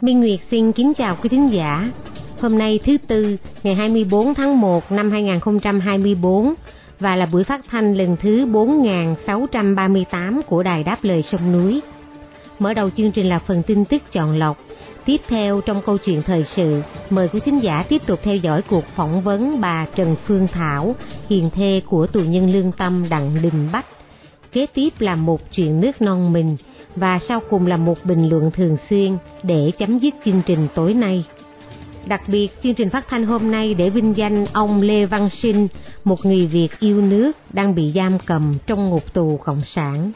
Minh Nguyệt xin kính chào quý thính giả. Hôm nay thứ Tư, ngày 24 tháng 1 năm 2024 và là buổi phát thanh lần thứ 4638 của Đài Đáp Lời Sông Núi. Mở đầu chương trình là phần tin tức chọn lọc. Tiếp theo trong câu chuyện thời sự, mời quý thính giả tiếp tục theo dõi cuộc phỏng vấn bà Trần Phương Thảo, hiền thê của tù nhân lương tâm Đặng Đình Bách. Kế tiếp là một chuyện nước non mình và sau cùng là một bình luận thường xuyên để chấm dứt chương trình tối nay. Đặc biệt, chương trình phát thanh hôm nay để vinh danh ông Lê Văn Sinh, một người Việt yêu nước đang bị giam cầm trong ngục tù Cộng sản.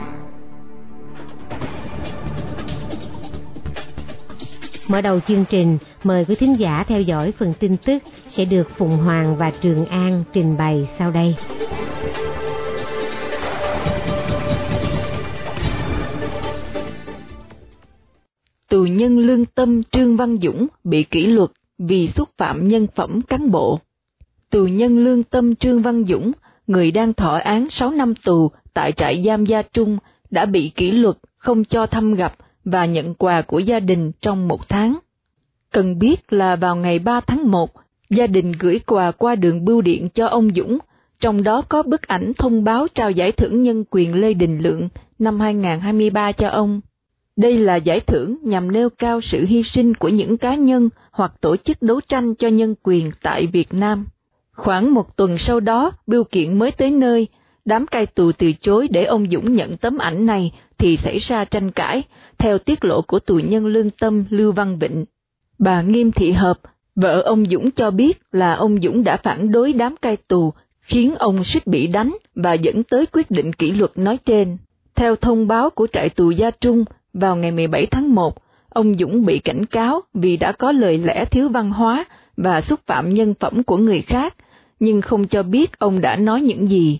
Mở đầu chương trình, mời quý thính giả theo dõi phần tin tức sẽ được Phùng Hoàng và Trường An trình bày sau đây. Tù nhân lương tâm Trương Văn Dũng bị kỷ luật vì xúc phạm nhân phẩm cán bộ. Tù nhân lương tâm Trương Văn Dũng, người đang thọ án 6 năm tù tại trại giam Gia Trung, đã bị kỷ luật không cho thăm gặp và nhận quà của gia đình trong một tháng. Cần biết là vào ngày 3 tháng 1, gia đình gửi quà qua đường bưu điện cho ông Dũng, trong đó có bức ảnh thông báo trao giải thưởng nhân quyền Lê Đình Lượng năm 2023 cho ông. Đây là giải thưởng nhằm nêu cao sự hy sinh của những cá nhân hoặc tổ chức đấu tranh cho nhân quyền tại Việt Nam. Khoảng một tuần sau đó, bưu kiện mới tới nơi, đám cai tù từ chối để ông Dũng nhận tấm ảnh này thì xảy ra tranh cãi, theo tiết lộ của tù nhân lương tâm Lưu Văn Vịnh. Bà Nghiêm Thị Hợp, vợ ông Dũng cho biết là ông Dũng đã phản đối đám cai tù, khiến ông suýt bị đánh và dẫn tới quyết định kỷ luật nói trên. Theo thông báo của trại tù Gia Trung, vào ngày 17 tháng 1, ông Dũng bị cảnh cáo vì đã có lời lẽ thiếu văn hóa và xúc phạm nhân phẩm của người khác, nhưng không cho biết ông đã nói những gì.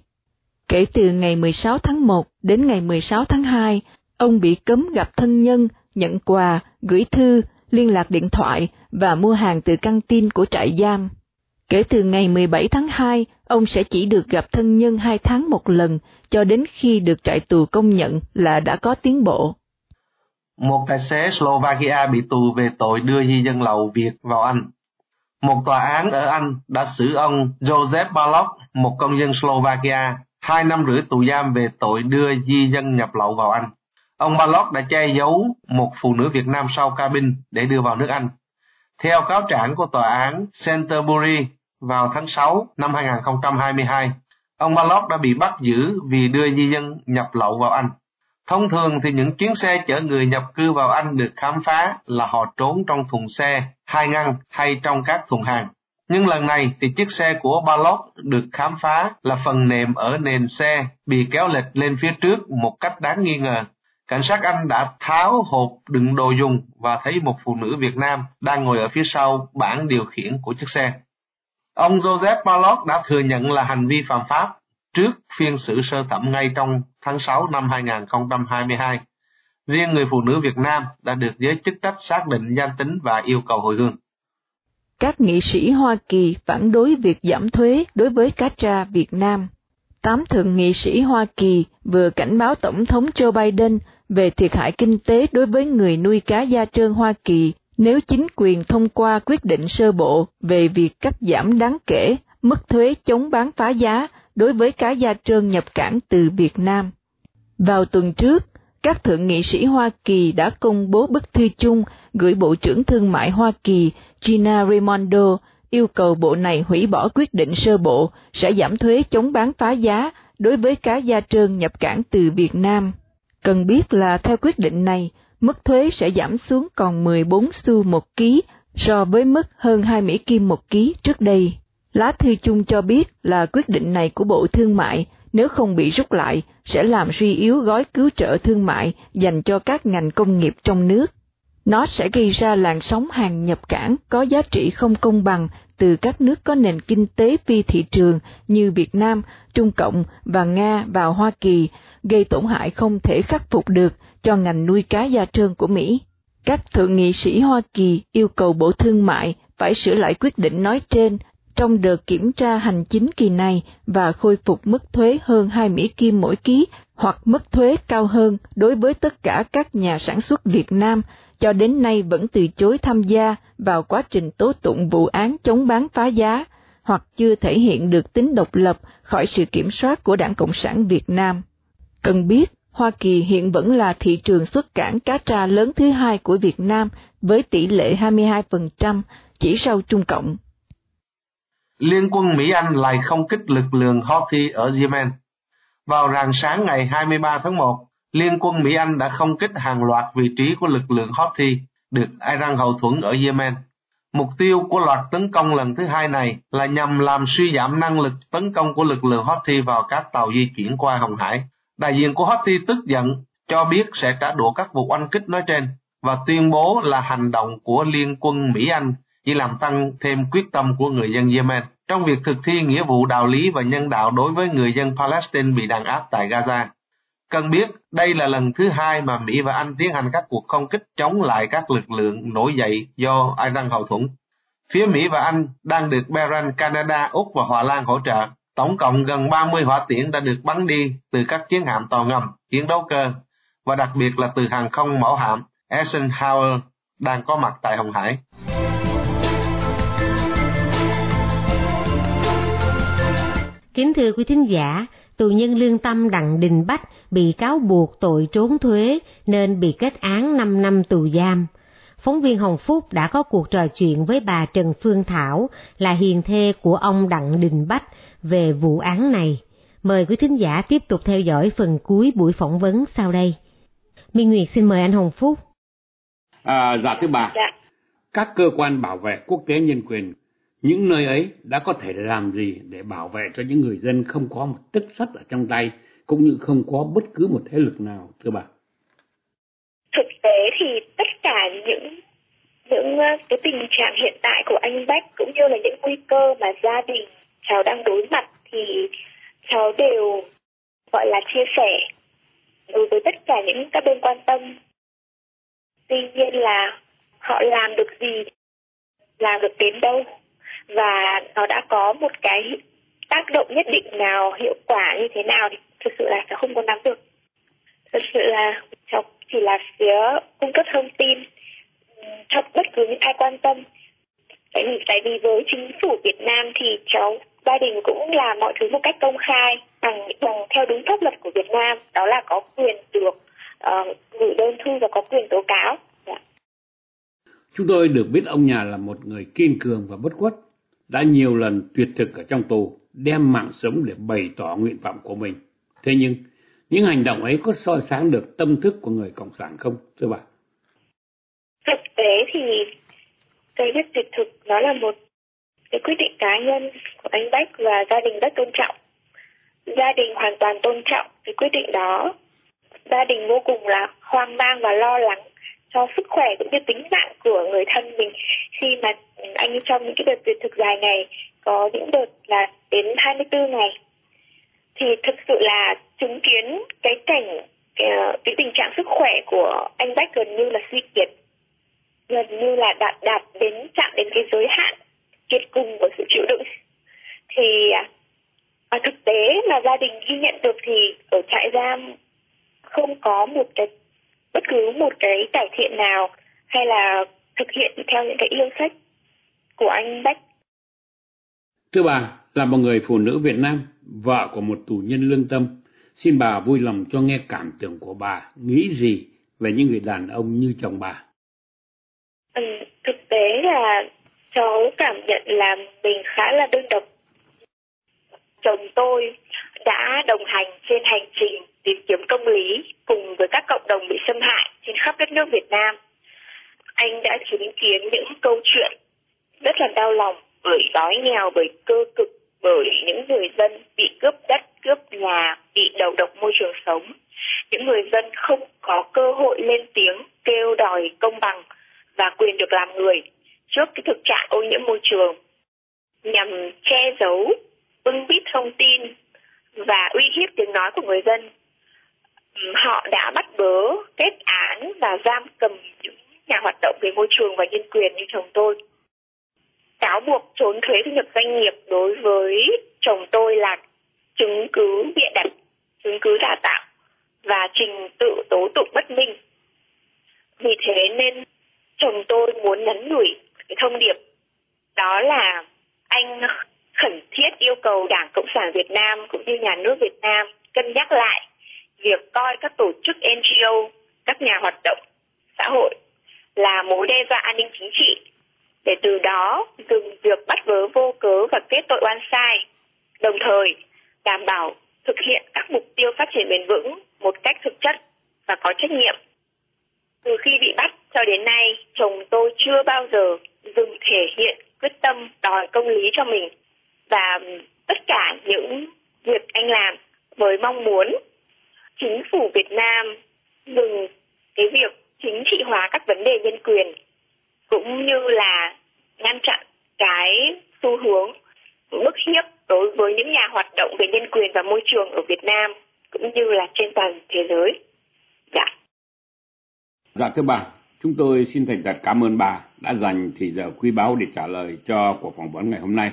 Kể từ ngày 16 tháng 1 đến ngày 16 tháng 2, ông bị cấm gặp thân nhân, nhận quà, gửi thư, liên lạc điện thoại và mua hàng từ căng tin của trại giam. Kể từ ngày 17 tháng 2, ông sẽ chỉ được gặp thân nhân hai tháng một lần cho đến khi được trại tù công nhận là đã có tiến bộ. Một tài xế Slovakia bị tù về tội đưa di dân lậu Việt vào Anh. Một tòa án ở Anh đã xử ông Joseph Balog, một công dân Slovakia, hai năm rưỡi tù giam về tội đưa di dân nhập lậu vào Anh. Ông Balog đã che giấu một phụ nữ Việt Nam sau cabin để đưa vào nước Anh. Theo cáo trạng của tòa án Canterbury vào tháng 6 năm 2022, ông Balog đã bị bắt giữ vì đưa di dân nhập lậu vào Anh. Thông thường thì những chuyến xe chở người nhập cư vào Anh được khám phá là họ trốn trong thùng xe, hai ngăn hay trong các thùng hàng. Nhưng lần này thì chiếc xe của Balot được khám phá là phần nệm ở nền xe, bị kéo lệch lên phía trước một cách đáng nghi ngờ. Cảnh sát Anh đã tháo hộp đựng đồ dùng và thấy một phụ nữ Việt Nam đang ngồi ở phía sau bảng điều khiển của chiếc xe. Ông Joseph Balot đã thừa nhận là hành vi phạm pháp trước phiên xử sơ thẩm ngay trong tháng 6 năm 2022. Riêng người phụ nữ Việt Nam đã được giới chức trách xác định danh tính và yêu cầu hồi hương. Các nghị sĩ Hoa Kỳ phản đối việc giảm thuế đối với cá tra Việt Nam. Tám thượng nghị sĩ Hoa Kỳ vừa cảnh báo Tổng thống Joe Biden về thiệt hại kinh tế đối với người nuôi cá da trơn Hoa Kỳ nếu chính quyền thông qua quyết định sơ bộ về việc cắt giảm đáng kể mức thuế chống bán phá giá đối với cá da trơn nhập cảng từ Việt Nam. Vào tuần trước, các thượng nghị sĩ Hoa Kỳ đã công bố bức thư chung gửi Bộ trưởng Thương mại Hoa Kỳ Gina Raimondo yêu cầu bộ này hủy bỏ quyết định sơ bộ sẽ giảm thuế chống bán phá giá đối với cá da trơn nhập cảng từ Việt Nam. Cần biết là theo quyết định này, mức thuế sẽ giảm xuống còn 14 xu một ký so với mức hơn 2 Mỹ Kim một ký trước đây. Lá thư chung cho biết là quyết định này của Bộ Thương mại nếu không bị rút lại sẽ làm suy yếu gói cứu trợ thương mại dành cho các ngành công nghiệp trong nước. Nó sẽ gây ra làn sóng hàng nhập cảng có giá trị không công bằng từ các nước có nền kinh tế phi thị trường như Việt Nam, Trung Cộng và Nga vào Hoa Kỳ, gây tổn hại không thể khắc phục được cho ngành nuôi cá da trơn của Mỹ. Các thượng nghị sĩ Hoa Kỳ yêu cầu Bộ Thương mại phải sửa lại quyết định nói trên trong đợt kiểm tra hành chính kỳ này và khôi phục mức thuế hơn 2 Mỹ Kim mỗi ký hoặc mức thuế cao hơn đối với tất cả các nhà sản xuất Việt Nam cho đến nay vẫn từ chối tham gia vào quá trình tố tụng vụ án chống bán phá giá hoặc chưa thể hiện được tính độc lập khỏi sự kiểm soát của Đảng Cộng sản Việt Nam. Cần biết, Hoa Kỳ hiện vẫn là thị trường xuất cảng cá tra lớn thứ hai của Việt Nam với tỷ lệ 22%, chỉ sau Trung Cộng. Liên quân Mỹ Anh lại không kích lực lượng Houthi ở Yemen. Vào rạng sáng ngày 23 tháng 1, Liên quân Mỹ Anh đã không kích hàng loạt vị trí của lực lượng Houthi được Iran hậu thuẫn ở Yemen. Mục tiêu của loạt tấn công lần thứ hai này là nhằm làm suy giảm năng lực tấn công của lực lượng Houthi vào các tàu di chuyển qua Hồng Hải. Đại diện của Houthi tức giận cho biết sẽ trả đũa các vụ oanh kích nói trên và tuyên bố là hành động của Liên quân Mỹ Anh chỉ làm tăng thêm quyết tâm của người dân Yemen trong việc thực thi nghĩa vụ đạo lý và nhân đạo đối với người dân Palestine bị đàn áp tại Gaza. Cần biết, đây là lần thứ hai mà Mỹ và Anh tiến hành các cuộc không kích chống lại các lực lượng nổi dậy do Iran hậu thuẫn. Phía Mỹ và Anh đang được Bahrain, Canada, Úc và Hòa Lan hỗ trợ. Tổng cộng gần 30 hỏa tiễn đã được bắn đi từ các chiến hạm tàu ngầm, chiến đấu cơ, và đặc biệt là từ hàng không mẫu hạm Eisenhower đang có mặt tại Hồng Hải. Kính thưa quý thính giả, tù nhân lương tâm Đặng Đình Bách bị cáo buộc tội trốn thuế nên bị kết án 5 năm tù giam. Phóng viên Hồng Phúc đã có cuộc trò chuyện với bà Trần Phương Thảo là hiền thê của ông Đặng Đình Bách về vụ án này. Mời quý thính giả tiếp tục theo dõi phần cuối buổi phỏng vấn sau đây. Minh Nguyệt xin mời anh Hồng Phúc. À, dạ thưa bà, dạ. các cơ quan bảo vệ quốc tế nhân quyền những nơi ấy đã có thể làm gì để bảo vệ cho những người dân không có một tức sắt ở trong tay, cũng như không có bất cứ một thế lực nào, thưa bà? Thực tế thì tất cả những những ờ, cái tình trạng hiện tại của anh Bách cũng như là những nguy cơ mà gia đình cháu đang đối mặt thì cháu đều, gọi là, chia sẻ đối với tất cả những các bên quan tâm. Tuy nhiên là họ làm được gì, làm được đến đâu? Và nó đã có một cái tác động nhất định nào hiệu quả như thế nào thì thực sự là cháu không có nắm được. Thực sự là cháu chỉ là phía cung cấp thông tin cho bất cứ những ai quan tâm. Tại vì tại vì với chính phủ Việt Nam thì cháu gia đình cũng làm mọi thứ một cách công khai bằng bằng theo đúng pháp luật của Việt Nam. Đó là có quyền được uh, gửi đơn thư và có quyền tố cáo. Dạ. Chúng tôi được biết ông nhà là một người kiên cường và bất khuất đã nhiều lần tuyệt thực ở trong tù, đem mạng sống để bày tỏ nguyện vọng của mình. Thế nhưng, những hành động ấy có soi sáng được tâm thức của người Cộng sản không, thưa bà? Thực tế thì cái việc tuyệt thực nó là một cái quyết định cá nhân của anh Bách và gia đình rất tôn trọng. Gia đình hoàn toàn tôn trọng cái quyết định đó. Gia đình vô cùng là hoang mang và lo lắng cho sức khỏe cũng như tính mạng của người thân mình. Khi mà anh trong những cái đợt tuyệt thực dài ngày có những đợt là đến 24 ngày. Thì thực sự là chứng kiến cái cảnh cái, cái tình trạng sức khỏe của anh Bách gần như là suy kiệt. Gần như là đạt đạt đến chạm đến cái giới hạn kiệt cùng của sự chịu đựng. Thì à, à thực tế mà gia đình ghi nhận được thì ở trại giam không có một cái bất cứ một cái cải thiện nào hay là thực hiện theo những cái yêu sách của anh Bách. Thưa bà, là một người phụ nữ Việt Nam, vợ của một tù nhân lương tâm, xin bà vui lòng cho nghe cảm tưởng của bà nghĩ gì về những người đàn ông như chồng bà. Ừ, thực tế là cháu cảm nhận là mình khá là đơn độc. Chồng tôi đã đồng hành trên hành trình tìm kiếm công lý cùng với các cộng đồng bị xâm hại trên khắp đất nước Việt Nam. Anh đã chứng kiến những câu chuyện rất là đau lòng bởi đói nghèo, bởi cơ cực, bởi những người dân bị cướp đất, cướp nhà, bị đầu độc môi trường sống. Những người dân không có cơ hội lên tiếng kêu đòi công bằng và quyền được làm người trước cái thực trạng ô nhiễm môi trường nhằm che giấu, bưng bít thông tin và uy hiếp tiếng nói của người dân. Họ đã bắt bớ, kết án và giam cầm những nhà hoạt động về môi trường và nhân quyền như chồng tôi. Cáo buộc trốn thuế thu nhập doanh nghiệp đối với chồng tôi là chứng cứ bịa đặt, chứng cứ giả tạo và trình tự tố tụng bất minh. Vì thế nên chồng tôi muốn nhắn gửi cái thông điệp đó là anh khẩn thiết yêu cầu Đảng Cộng sản Việt Nam cũng như nhà nước Việt Nam cân nhắc lại việc coi các tổ chức NGO, các nhà hoạt động xã hội là mối đe dọa an ninh chính trị. Để từ đó dừng việc bắt vớ vô cớ và kết tội oan sai, đồng thời đảm bảo thực hiện các mục tiêu phát triển bền vững một cách thực chất và có trách nhiệm. Từ khi bị bắt cho đến nay, chồng tôi chưa bao giờ dừng thể hiện quyết tâm đòi công lý cho mình. Và tất cả những việc anh làm với mong muốn chính phủ Việt Nam dừng cái việc chính trị hóa các vấn đề nhân quyền cũng như là ngăn chặn cái xu hướng bức hiếp đối với những nhà hoạt động về nhân quyền và môi trường ở Việt Nam cũng như là trên toàn thế giới. Dạ. Dạ thưa bà, chúng tôi xin thành thật cảm ơn bà đã dành thời giờ quý báu để trả lời cho cuộc phỏng vấn ngày hôm nay.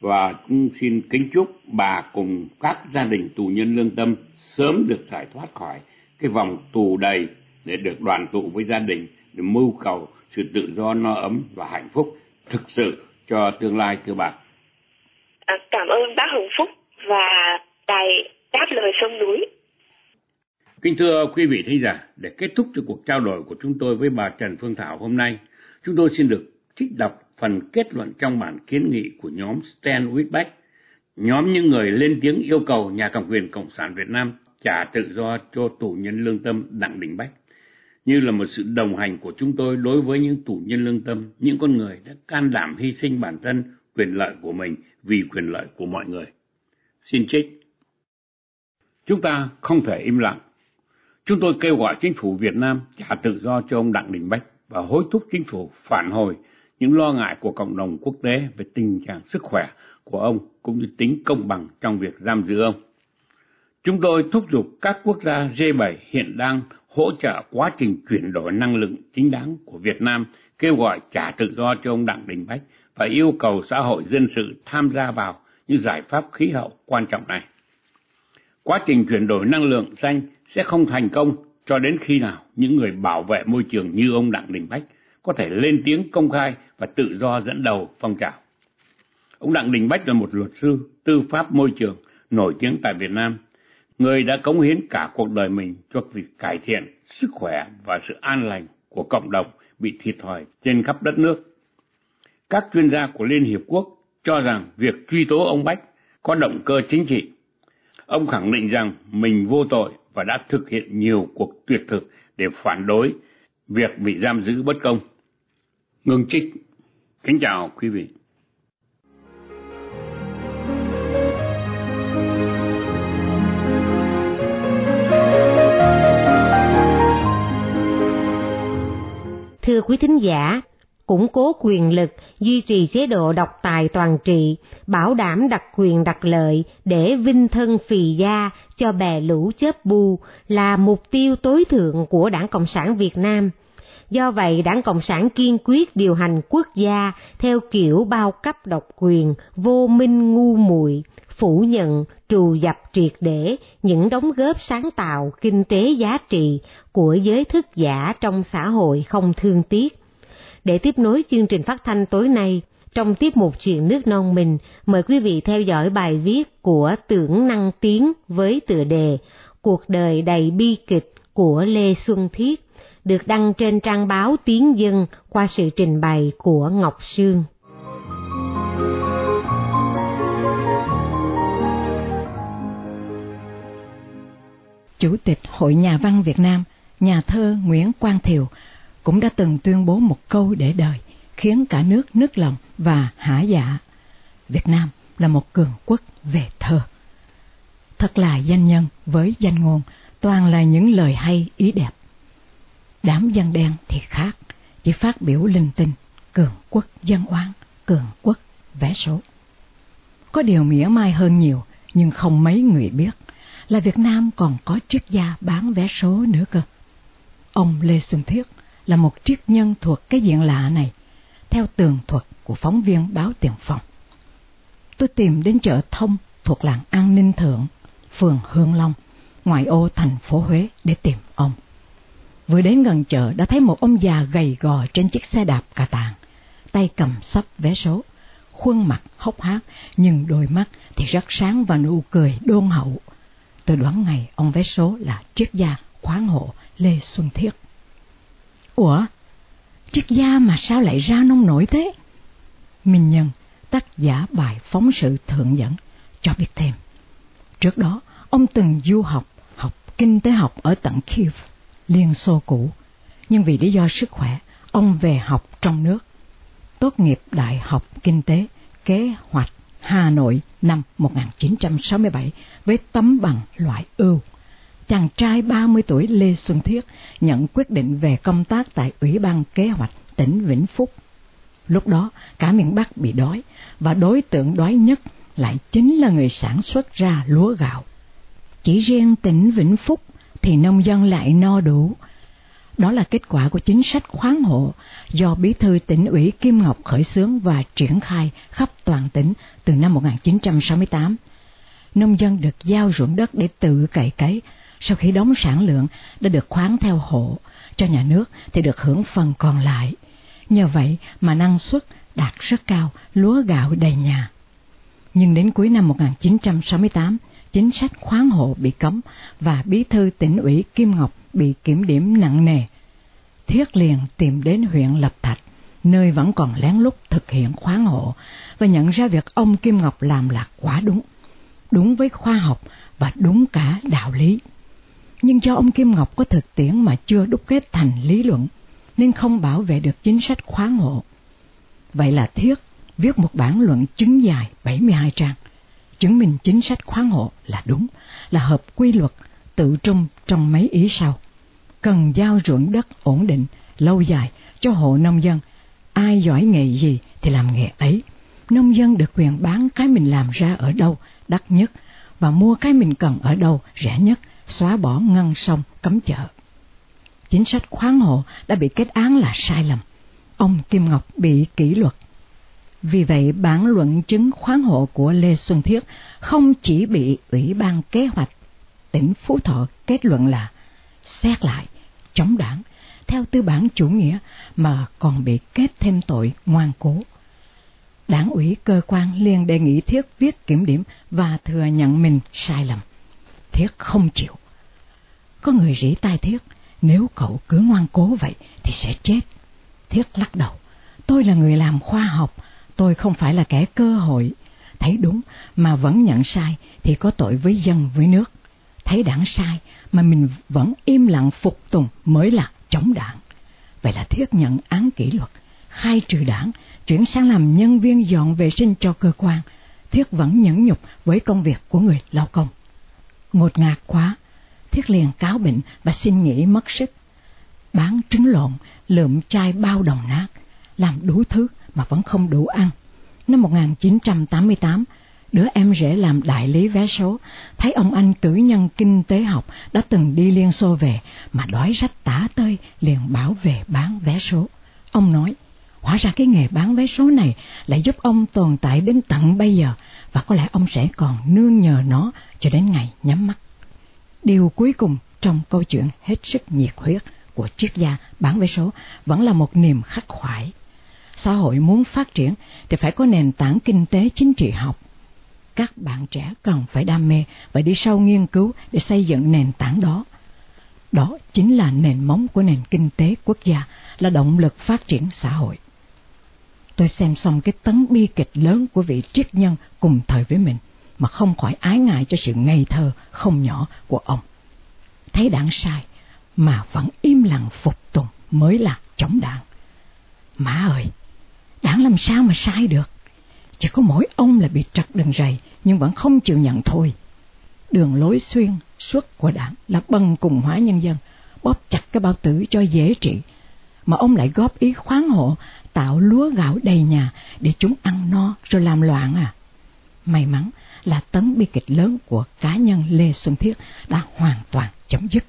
Và cũng xin kính chúc bà cùng các gia đình tù nhân lương tâm sớm được giải thoát khỏi cái vòng tù đầy để được đoàn tụ với gia đình để mưu cầu sự tự do no ấm và hạnh phúc thực sự cho tương lai thưa bà. À, cảm ơn bác Hồng Phúc và đài đáp lời sông núi. Kính thưa quý vị thính giả, để kết thúc cho cuộc trao đổi của chúng tôi với bà Trần Phương Thảo hôm nay, chúng tôi xin được trích đọc phần kết luận trong bản kiến nghị của nhóm Stan Whitbeck, nhóm những người lên tiếng yêu cầu nhà cầm quyền Cộng sản Việt Nam trả tự do cho tù nhân lương tâm Đặng Đình Bách, như là một sự đồng hành của chúng tôi đối với những tù nhân lương tâm, những con người đã can đảm hy sinh bản thân, quyền lợi của mình vì quyền lợi của mọi người. Xin trích. Chúng ta không thể im lặng. Chúng tôi kêu gọi chính phủ Việt Nam trả tự do cho ông Đặng Đình Bách và hối thúc chính phủ phản hồi những lo ngại của cộng đồng quốc tế về tình trạng sức khỏe của ông cũng như tính công bằng trong việc giam giữ ông. Chúng tôi thúc giục các quốc gia G7 hiện đang hỗ trợ quá trình chuyển đổi năng lượng chính đáng của Việt Nam, kêu gọi trả tự do cho ông Đặng Đình Bách và yêu cầu xã hội dân sự tham gia vào những giải pháp khí hậu quan trọng này. Quá trình chuyển đổi năng lượng xanh sẽ không thành công cho đến khi nào những người bảo vệ môi trường như ông Đặng Đình Bách có thể lên tiếng công khai và tự do dẫn đầu phong trào. Ông Đặng Đình Bách là một luật sư tư pháp môi trường nổi tiếng tại Việt Nam, người đã cống hiến cả cuộc đời mình cho việc cải thiện sức khỏe và sự an lành của cộng đồng bị thiệt thòi trên khắp đất nước. Các chuyên gia của Liên Hiệp Quốc cho rằng việc truy tố ông Bách có động cơ chính trị. Ông khẳng định rằng mình vô tội và đã thực hiện nhiều cuộc tuyệt thực để phản đối việc bị giam giữ bất công. Ngân trích. Kính chào quý vị. Thưa quý thính giả, củng cố quyền lực, duy trì chế độ độc tài toàn trị, bảo đảm đặc quyền đặc lợi để vinh thân phì gia cho bè lũ chớp bu là mục tiêu tối thượng của Đảng Cộng sản Việt Nam. Do vậy, Đảng Cộng sản kiên quyết điều hành quốc gia theo kiểu bao cấp độc quyền, vô minh ngu muội, phủ nhận, trù dập triệt để những đóng góp sáng tạo kinh tế giá trị của giới thức giả trong xã hội không thương tiếc. Để tiếp nối chương trình phát thanh tối nay, trong tiết mục chuyện nước non mình, mời quý vị theo dõi bài viết của Tưởng Năng Tiến với tựa đề Cuộc đời đầy bi kịch của Lê Xuân Thiết, được đăng trên trang báo Tiếng Dân qua sự trình bày của Ngọc Sương. Chủ tịch Hội Nhà văn Việt Nam, nhà thơ Nguyễn Quang Thiều cũng đã từng tuyên bố một câu để đời khiến cả nước nức lòng và hả dạ. Việt Nam là một cường quốc về thơ. Thật là danh nhân với danh ngôn, toàn là những lời hay ý đẹp. Đám dân đen thì khác, chỉ phát biểu linh tinh, cường quốc dân oán, cường quốc vé số. Có điều mỉa mai hơn nhiều, nhưng không mấy người biết là Việt Nam còn có triết gia bán vé số nữa cơ. Ông Lê Xuân Thiết là một triết nhân thuộc cái diện lạ này, theo tường thuật của phóng viên báo Tiền Phong. Tôi tìm đến chợ Thông thuộc làng An Ninh Thượng, phường Hương Long, ngoại ô thành phố Huế để tìm ông. Vừa đến gần chợ đã thấy một ông già gầy gò trên chiếc xe đạp cà tàng, tay cầm sắp vé số, khuôn mặt hốc hác nhưng đôi mắt thì rất sáng và nụ cười đôn hậu. Tôi đoán ngày ông vé số là triết gia khoáng hộ Lê Xuân Thiết. Ủa, triết gia mà sao lại ra nông nổi thế? Minh Nhân, tác giả bài phóng sự thượng dẫn, cho biết thêm. Trước đó, ông từng du học, học kinh tế học ở tận Kiev, Liên Xô cũ. Nhưng vì lý do sức khỏe, ông về học trong nước. Tốt nghiệp Đại học Kinh tế, Kế hoạch Hà Nội năm 1967 với tấm bằng loại ưu. Chàng trai 30 tuổi Lê Xuân Thiết nhận quyết định về công tác tại Ủy ban Kế hoạch tỉnh Vĩnh Phúc. Lúc đó, cả miền Bắc bị đói, và đối tượng đói nhất lại chính là người sản xuất ra lúa gạo. Chỉ riêng tỉnh Vĩnh Phúc thì nông dân lại no đủ. Đó là kết quả của chính sách khoáng hộ do Bí thư tỉnh ủy Kim Ngọc khởi xướng và triển khai khắp toàn tỉnh từ năm 1968. Nông dân được giao ruộng đất để tự cày cấy, sau khi đóng sản lượng đã được khoán theo hộ, cho nhà nước thì được hưởng phần còn lại. Nhờ vậy mà năng suất đạt rất cao, lúa gạo đầy nhà. Nhưng đến cuối năm 1968, chính sách khoáng hộ bị cấm và bí thư tỉnh ủy Kim Ngọc bị kiểm điểm nặng nề. Thiết liền tìm đến huyện Lập Thạch, nơi vẫn còn lén lút thực hiện khoáng hộ và nhận ra việc ông Kim Ngọc làm là quá đúng, đúng với khoa học và đúng cả đạo lý. Nhưng do ông Kim Ngọc có thực tiễn mà chưa đúc kết thành lý luận, nên không bảo vệ được chính sách khoáng hộ. Vậy là Thiết viết một bản luận chứng dài 72 trang, chứng minh chính sách khoáng hộ là đúng, là hợp quy luật, tự trung trong mấy ý sau. Cần giao ruộng đất ổn định, lâu dài cho hộ nông dân, ai giỏi nghề gì thì làm nghề ấy. Nông dân được quyền bán cái mình làm ra ở đâu đắt nhất và mua cái mình cần ở đâu rẻ nhất, xóa bỏ ngăn sông cấm chợ. Chính sách khoáng hộ đã bị kết án là sai lầm. Ông Kim Ngọc bị kỷ luật vì vậy, bản luận chứng khoáng hộ của Lê Xuân Thiết không chỉ bị Ủy ban Kế hoạch tỉnh Phú Thọ kết luận là xét lại, chống đảng, theo tư bản chủ nghĩa mà còn bị kết thêm tội ngoan cố. Đảng ủy cơ quan liền đề nghị Thiết viết kiểm điểm và thừa nhận mình sai lầm. Thiết không chịu. Có người rỉ tai Thiết, nếu cậu cứ ngoan cố vậy thì sẽ chết. Thiết lắc đầu. Tôi là người làm khoa học, tôi không phải là kẻ cơ hội. Thấy đúng mà vẫn nhận sai thì có tội với dân với nước. Thấy đảng sai mà mình vẫn im lặng phục tùng mới là chống đảng. Vậy là thiết nhận án kỷ luật, khai trừ đảng, chuyển sang làm nhân viên dọn vệ sinh cho cơ quan. Thiết vẫn nhẫn nhục với công việc của người lao công. Ngột ngạt quá, Thiết liền cáo bệnh và xin nghỉ mất sức. Bán trứng lộn, lượm chai bao đồng nát, làm đủ thứ mà vẫn không đủ ăn. Năm 1988, đứa em rể làm đại lý vé số, thấy ông anh cử nhân kinh tế học đã từng đi Liên Xô về mà đói rách tả tơi liền bảo về bán vé số. Ông nói, hóa ra cái nghề bán vé số này lại giúp ông tồn tại đến tận bây giờ và có lẽ ông sẽ còn nương nhờ nó cho đến ngày nhắm mắt. Điều cuối cùng trong câu chuyện hết sức nhiệt huyết của triết gia bán vé số vẫn là một niềm khắc khoải xã hội muốn phát triển thì phải có nền tảng kinh tế chính trị học. Các bạn trẻ cần phải đam mê và đi sâu nghiên cứu để xây dựng nền tảng đó. Đó chính là nền móng của nền kinh tế quốc gia, là động lực phát triển xã hội. Tôi xem xong cái tấn bi kịch lớn của vị triết nhân cùng thời với mình mà không khỏi ái ngại cho sự ngây thơ không nhỏ của ông. Thấy đảng sai mà vẫn im lặng phục tùng mới là chống đảng. Má ơi, đảng làm sao mà sai được. Chỉ có mỗi ông là bị trật đường rầy nhưng vẫn không chịu nhận thôi. Đường lối xuyên suốt của đảng là bần cùng hóa nhân dân, bóp chặt cái bao tử cho dễ trị. Mà ông lại góp ý khoáng hộ tạo lúa gạo đầy nhà để chúng ăn no rồi làm loạn à. May mắn là tấn bi kịch lớn của cá nhân Lê Xuân Thiết đã hoàn toàn chấm dứt.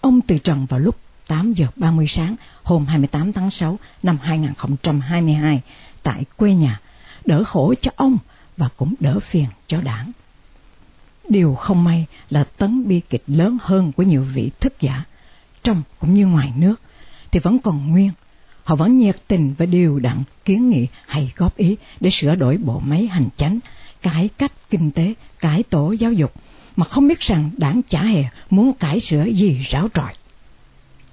Ông từ trần vào lúc 8 giờ 30 sáng hôm 28 tháng 6 năm 2022 tại quê nhà, đỡ khổ cho ông và cũng đỡ phiền cho đảng. Điều không may là tấn bi kịch lớn hơn của nhiều vị thức giả, trong cũng như ngoài nước, thì vẫn còn nguyên. Họ vẫn nhiệt tình và điều đặn kiến nghị hay góp ý để sửa đổi bộ máy hành chánh, cải cách kinh tế, cải tổ giáo dục, mà không biết rằng đảng chả hề muốn cải sửa gì ráo trọi.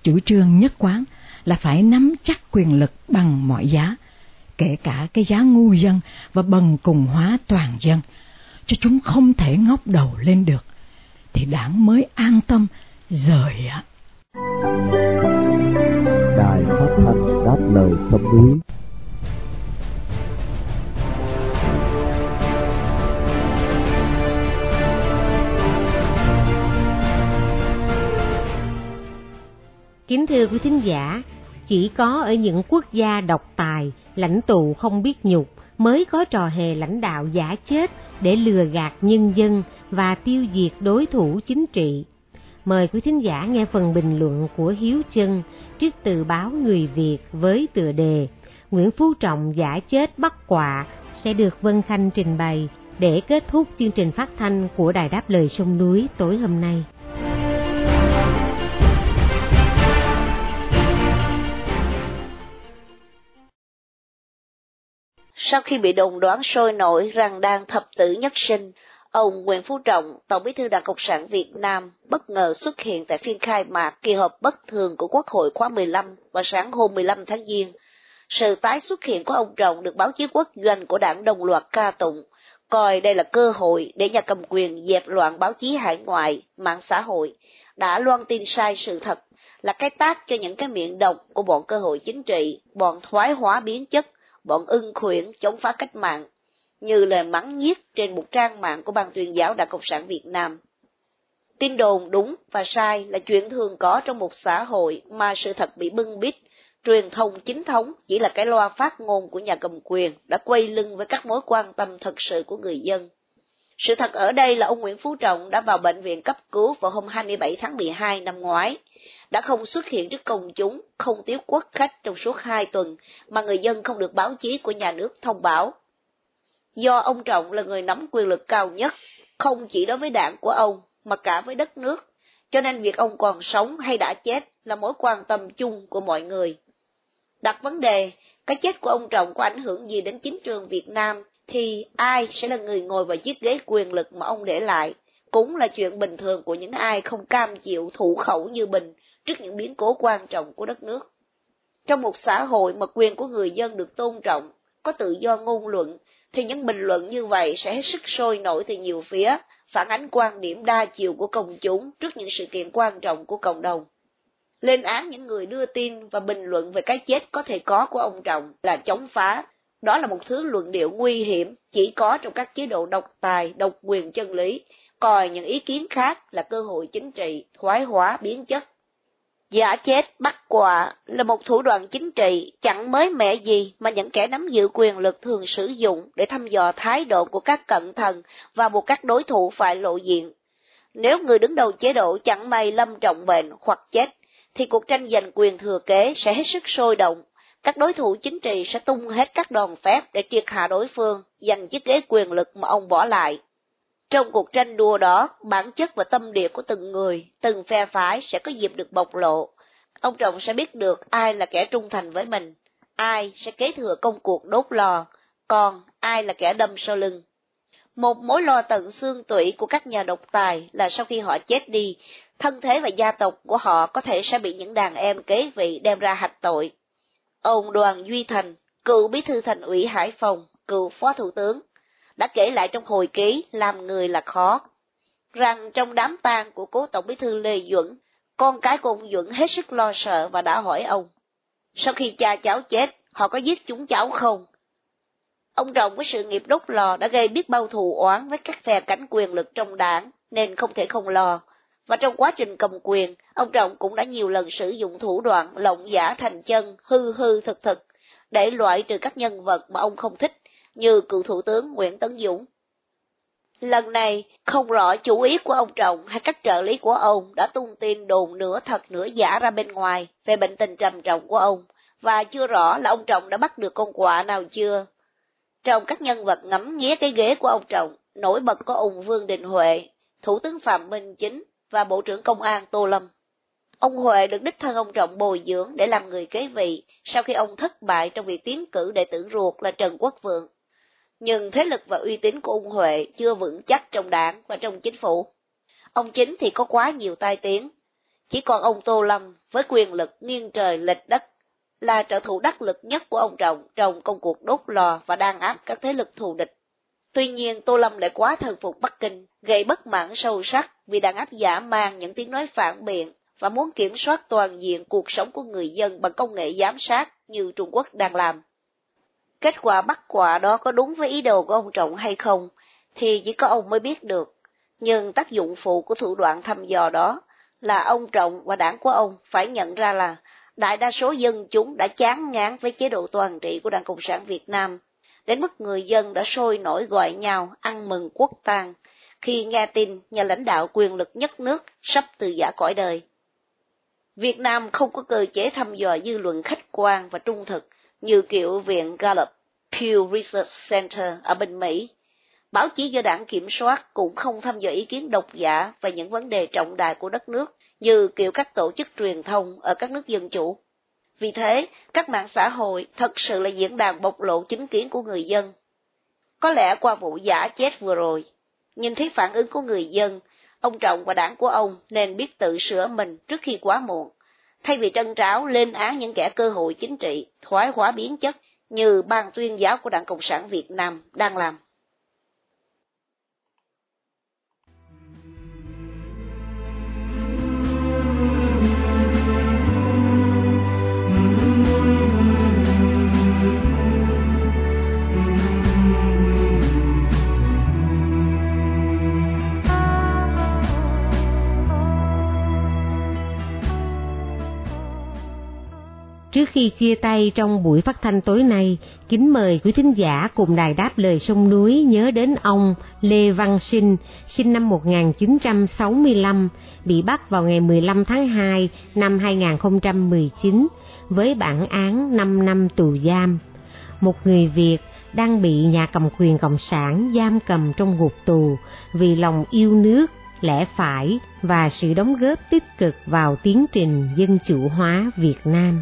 Chủ trương nhất quán là phải nắm chắc quyền lực bằng mọi giá, kể cả cái giá ngu dân và bần cùng hóa toàn dân, cho chúng không thể ngóc đầu lên được, thì đảng mới an tâm rời ạ. Đài phát thanh đáp lời sông núi Kính thưa quý thính giả, chỉ có ở những quốc gia độc tài, lãnh tụ không biết nhục mới có trò hề lãnh đạo giả chết để lừa gạt nhân dân và tiêu diệt đối thủ chính trị. Mời quý thính giả nghe phần bình luận của Hiếu Chân trước từ báo Người Việt với tựa đề Nguyễn Phú Trọng giả chết bắt quạ sẽ được Vân Khanh trình bày để kết thúc chương trình phát thanh của Đài Đáp Lời Sông Núi tối hôm nay. Sau khi bị đồn đoán sôi nổi rằng đang thập tử nhất sinh, ông Nguyễn Phú Trọng, Tổng bí thư Đảng Cộng sản Việt Nam, bất ngờ xuất hiện tại phiên khai mạc kỳ họp bất thường của Quốc hội khóa 15 vào sáng hôm 15 tháng Giêng. Sự tái xuất hiện của ông Trọng được báo chí quốc doanh của đảng đồng loạt ca tụng, coi đây là cơ hội để nhà cầm quyền dẹp loạn báo chí hải ngoại, mạng xã hội, đã loan tin sai sự thật, là cái tác cho những cái miệng độc của bọn cơ hội chính trị, bọn thoái hóa biến chất, bọn ưng khuyển chống phá cách mạng, như lời mắng nhiếc trên một trang mạng của ban tuyên giáo Đảng Cộng sản Việt Nam. Tin đồn đúng và sai là chuyện thường có trong một xã hội mà sự thật bị bưng bít, truyền thông chính thống chỉ là cái loa phát ngôn của nhà cầm quyền đã quay lưng với các mối quan tâm thật sự của người dân. Sự thật ở đây là ông Nguyễn Phú Trọng đã vào bệnh viện cấp cứu vào hôm 27 tháng 12 năm ngoái, đã không xuất hiện trước công chúng, không tiếp quốc khách trong suốt hai tuần mà người dân không được báo chí của nhà nước thông báo. Do ông Trọng là người nắm quyền lực cao nhất, không chỉ đối với đảng của ông mà cả với đất nước, cho nên việc ông còn sống hay đã chết là mối quan tâm chung của mọi người. Đặt vấn đề, cái chết của ông Trọng có ảnh hưởng gì đến chính trường Việt Nam thì ai sẽ là người ngồi vào chiếc ghế quyền lực mà ông để lại, cũng là chuyện bình thường của những ai không cam chịu thủ khẩu như Bình trước những biến cố quan trọng của đất nước. Trong một xã hội mà quyền của người dân được tôn trọng, có tự do ngôn luận, thì những bình luận như vậy sẽ hết sức sôi nổi từ nhiều phía, phản ánh quan điểm đa chiều của công chúng trước những sự kiện quan trọng của cộng đồng. Lên án những người đưa tin và bình luận về cái chết có thể có của ông Trọng là chống phá. Đó là một thứ luận điệu nguy hiểm chỉ có trong các chế độ độc tài, độc quyền chân lý, coi những ý kiến khác là cơ hội chính trị, thoái hóa, biến chất. Giả chết bắt quả là một thủ đoạn chính trị chẳng mới mẻ gì mà những kẻ nắm giữ quyền lực thường sử dụng để thăm dò thái độ của các cận thần và buộc các đối thủ phải lộ diện. Nếu người đứng đầu chế độ chẳng may lâm trọng bệnh hoặc chết, thì cuộc tranh giành quyền thừa kế sẽ hết sức sôi động. Các đối thủ chính trị sẽ tung hết các đòn phép để triệt hạ đối phương, giành chiếc ghế quyền lực mà ông bỏ lại. Trong cuộc tranh đua đó, bản chất và tâm địa của từng người, từng phe phái sẽ có dịp được bộc lộ. Ông Trọng sẽ biết được ai là kẻ trung thành với mình, ai sẽ kế thừa công cuộc đốt lò, còn ai là kẻ đâm sau lưng. Một mối lo tận xương tủy của các nhà độc tài là sau khi họ chết đi, thân thế và gia tộc của họ có thể sẽ bị những đàn em kế vị đem ra hạch tội. Ông Đoàn Duy Thành, cựu bí thư thành ủy Hải Phòng, cựu phó thủ tướng, đã kể lại trong hồi ký làm người là khó, rằng trong đám tang của cố tổng bí thư Lê Duẩn, con cái của ông Duẩn hết sức lo sợ và đã hỏi ông. Sau khi cha cháu chết, họ có giết chúng cháu không? Ông Trọng với sự nghiệp đốt lò đã gây biết bao thù oán với các phe cánh quyền lực trong đảng, nên không thể không lo. Và trong quá trình cầm quyền, ông Trọng cũng đã nhiều lần sử dụng thủ đoạn lộng giả thành chân, hư hư thực thực, để loại trừ các nhân vật mà ông không thích, như cựu thủ tướng Nguyễn Tấn Dũng. Lần này, không rõ chủ ý của ông Trọng hay các trợ lý của ông đã tung tin đồn nửa thật nửa giả ra bên ngoài về bệnh tình trầm trọng của ông, và chưa rõ là ông Trọng đã bắt được con quạ nào chưa. Trong các nhân vật ngắm nghía cái ghế của ông Trọng, nổi bật có ông Vương Đình Huệ, Thủ tướng Phạm Minh Chính và Bộ trưởng Công an Tô Lâm. Ông Huệ được đích thân ông Trọng bồi dưỡng để làm người kế vị sau khi ông thất bại trong việc tiến cử đệ tử ruột là Trần Quốc Vượng. Nhưng thế lực và uy tín của ông Huệ chưa vững chắc trong đảng và trong chính phủ. Ông chính thì có quá nhiều tai tiếng. Chỉ còn ông Tô Lâm với quyền lực nghiêng trời lệch đất là trợ thủ đắc lực nhất của ông Trọng trong công cuộc đốt lò và đàn áp các thế lực thù địch. Tuy nhiên Tô Lâm lại quá thần phục Bắc Kinh, gây bất mãn sâu sắc vì đàn áp giả mang những tiếng nói phản biện và muốn kiểm soát toàn diện cuộc sống của người dân bằng công nghệ giám sát như Trung Quốc đang làm. Kết quả bắt quả đó có đúng với ý đồ của ông Trọng hay không, thì chỉ có ông mới biết được. Nhưng tác dụng phụ của thủ đoạn thăm dò đó là ông Trọng và đảng của ông phải nhận ra là đại đa số dân chúng đã chán ngán với chế độ toàn trị của Đảng Cộng sản Việt Nam, đến mức người dân đã sôi nổi gọi nhau ăn mừng quốc tang khi nghe tin, nhà lãnh đạo quyền lực nhất nước sắp từ giả cõi đời. Việt Nam không có cơ chế thăm dò dư luận khách quan và trung thực như kiểu viện Gallup Pew Research Center ở bên Mỹ. Báo chí do đảng kiểm soát cũng không thăm dò ý kiến độc giả về những vấn đề trọng đại của đất nước như kiểu các tổ chức truyền thông ở các nước dân chủ. Vì thế, các mạng xã hội thật sự là diễn đàn bộc lộ chính kiến của người dân. Có lẽ qua vụ giả chết vừa rồi, nhìn thấy phản ứng của người dân, ông Trọng và đảng của ông nên biết tự sửa mình trước khi quá muộn, thay vì trân tráo lên án những kẻ cơ hội chính trị, thoái hóa biến chất như ban tuyên giáo của Đảng Cộng sản Việt Nam đang làm. Trước khi chia tay trong buổi phát thanh tối nay, kính mời quý thính giả cùng đài đáp lời sông núi nhớ đến ông Lê Văn Sinh, sinh năm 1965, bị bắt vào ngày 15 tháng 2 năm 2019 với bản án 5 năm tù giam. Một người Việt đang bị nhà cầm quyền Cộng sản giam cầm trong ngục tù vì lòng yêu nước, lẽ phải và sự đóng góp tích cực vào tiến trình dân chủ hóa Việt Nam.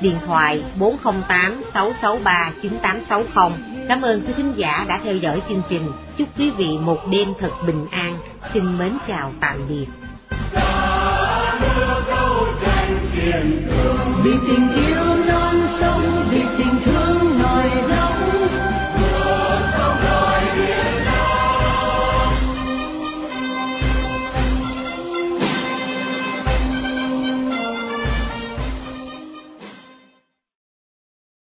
điện thoại 408 663 9860. Cảm ơn quý khán giả đã theo dõi chương trình. Chúc quý vị một đêm thật bình an. Xin mến chào tạm biệt. Vì tình yêu